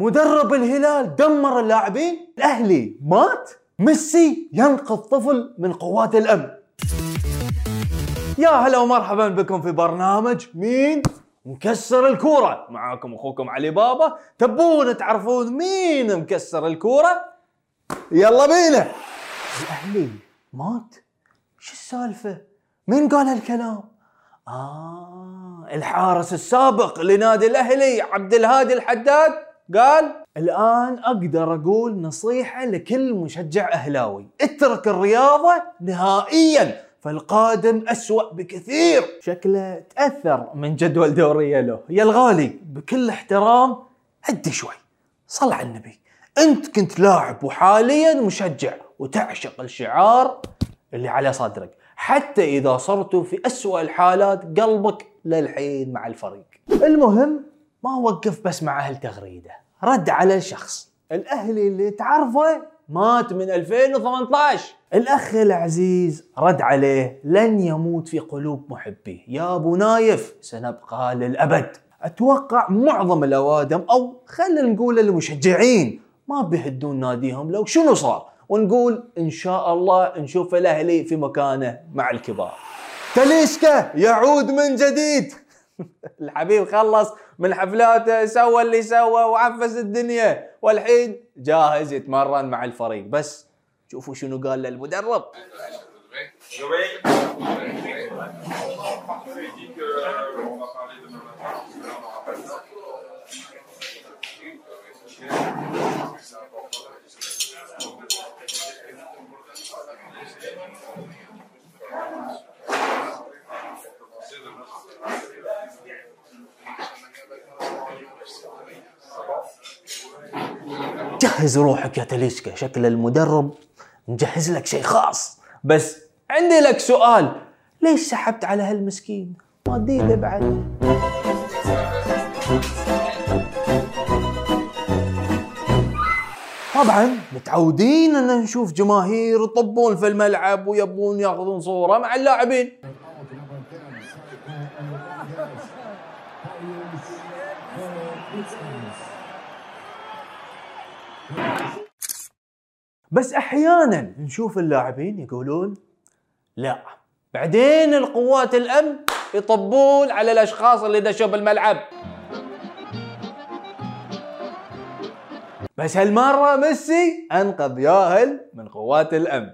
مدرب الهلال دمر اللاعبين. الأهلي مات. ميسي ينقذ طفل من قوات الأمن. يا هلا ومرحبا بكم في برنامج مين؟ مكسر الكورة. معاكم أخوكم علي بابا. تبون تعرفون مين مكسر الكورة؟ يلا بينا. الأهلي مات. شو السالفة؟ مين قال هالكلام؟ آه الحارس السابق لنادي الأهلي عبد الهادي الحداد. قال الآن أقدر أقول نصيحة لكل مشجع أهلاوي اترك الرياضة نهائيا فالقادم أسوأ بكثير. شكله تأثر من جدول دورية له يا الغالي بكل احترام هدي شوي. صل على النبي. أنت كنت لاعب وحاليا مشجع وتعشق الشعار اللي على صدرك حتى إذا صرتوا في أسوأ الحالات قلبك للحين مع الفريق. المهم ما وقف بس مع هالتغريدة رد على الشخص الأهلي اللي تعرفه مات من 2018 الأخ العزيز رد عليه لن يموت في قلوب محبيه. يا أبو نايف سنبقى للأبد. أتوقع معظم الأوادم أو خلينا نقول المشجعين ما بيهدون ناديهم لو شنو صار. ونقول إن شاء الله نشوف الأهلي في مكانه مع الكبار. تليسكا يعود من جديد. الحبيب خلص من حفلاته سوى اللي سوى وعفس الدنيا. والحين جاهز يتمرن مع الفريق. بس شوفوا شنو قال للمدرب. جهز روحك يا تليسكا. شكل المدرب مجهز لك شيء خاص. بس عندي لك سؤال. ليش سحبت على هالمسكين؟ ما له بعد. طبعا متعودين أن نشوف جماهير يطبون في الملعب ويبون يأخذون صورة مع اللاعبين. بس أحيانا نشوف اللاعبين يقولون لا. بعدين القوات الامن يطبون على الأشخاص اللي دشوا بالملعب. بس هالمرة ميسي أنقذ ياهل من قوات الامن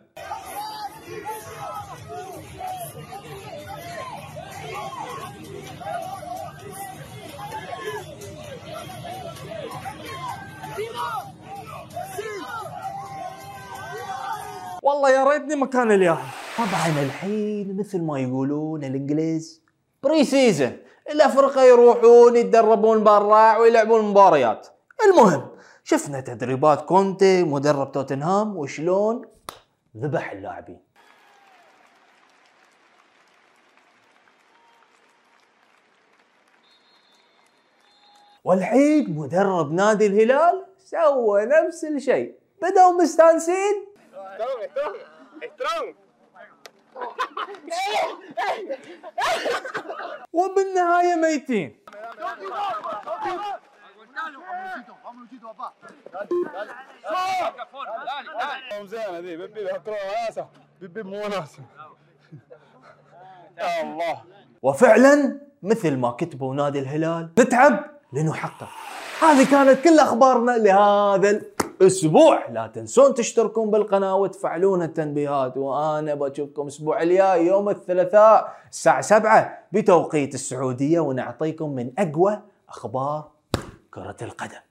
والله يا ريتني مكان الياهل طبعا الحين مثل ما يقولون الإنجليز pre-season الافرقه يروحون يتدربون برا ويلعبون مباريات. المهم شفنا تدريبات كونتي مدرب توتنهام وشلون ذبح اللاعبين. والحين مدرب نادي الهلال سوى نفس الشيء. بدأوا مستانسين ميتين وناسه بيبي مو وناسه يا الله وفعلا مثل ما كتبوا نادي الهلال نتعب لنحقق. هذه كانت كل أخبارنا لهذا الأسبوع لا تنسون تشتركون بالقناة وتفعلون التنبيهات. وأنا بشوفكم الأسبوع الجاي يوم الثلاثاء الساعة 7 بتوقيت السعودية ونعطيكم من أقوى أخبار كرة القدم.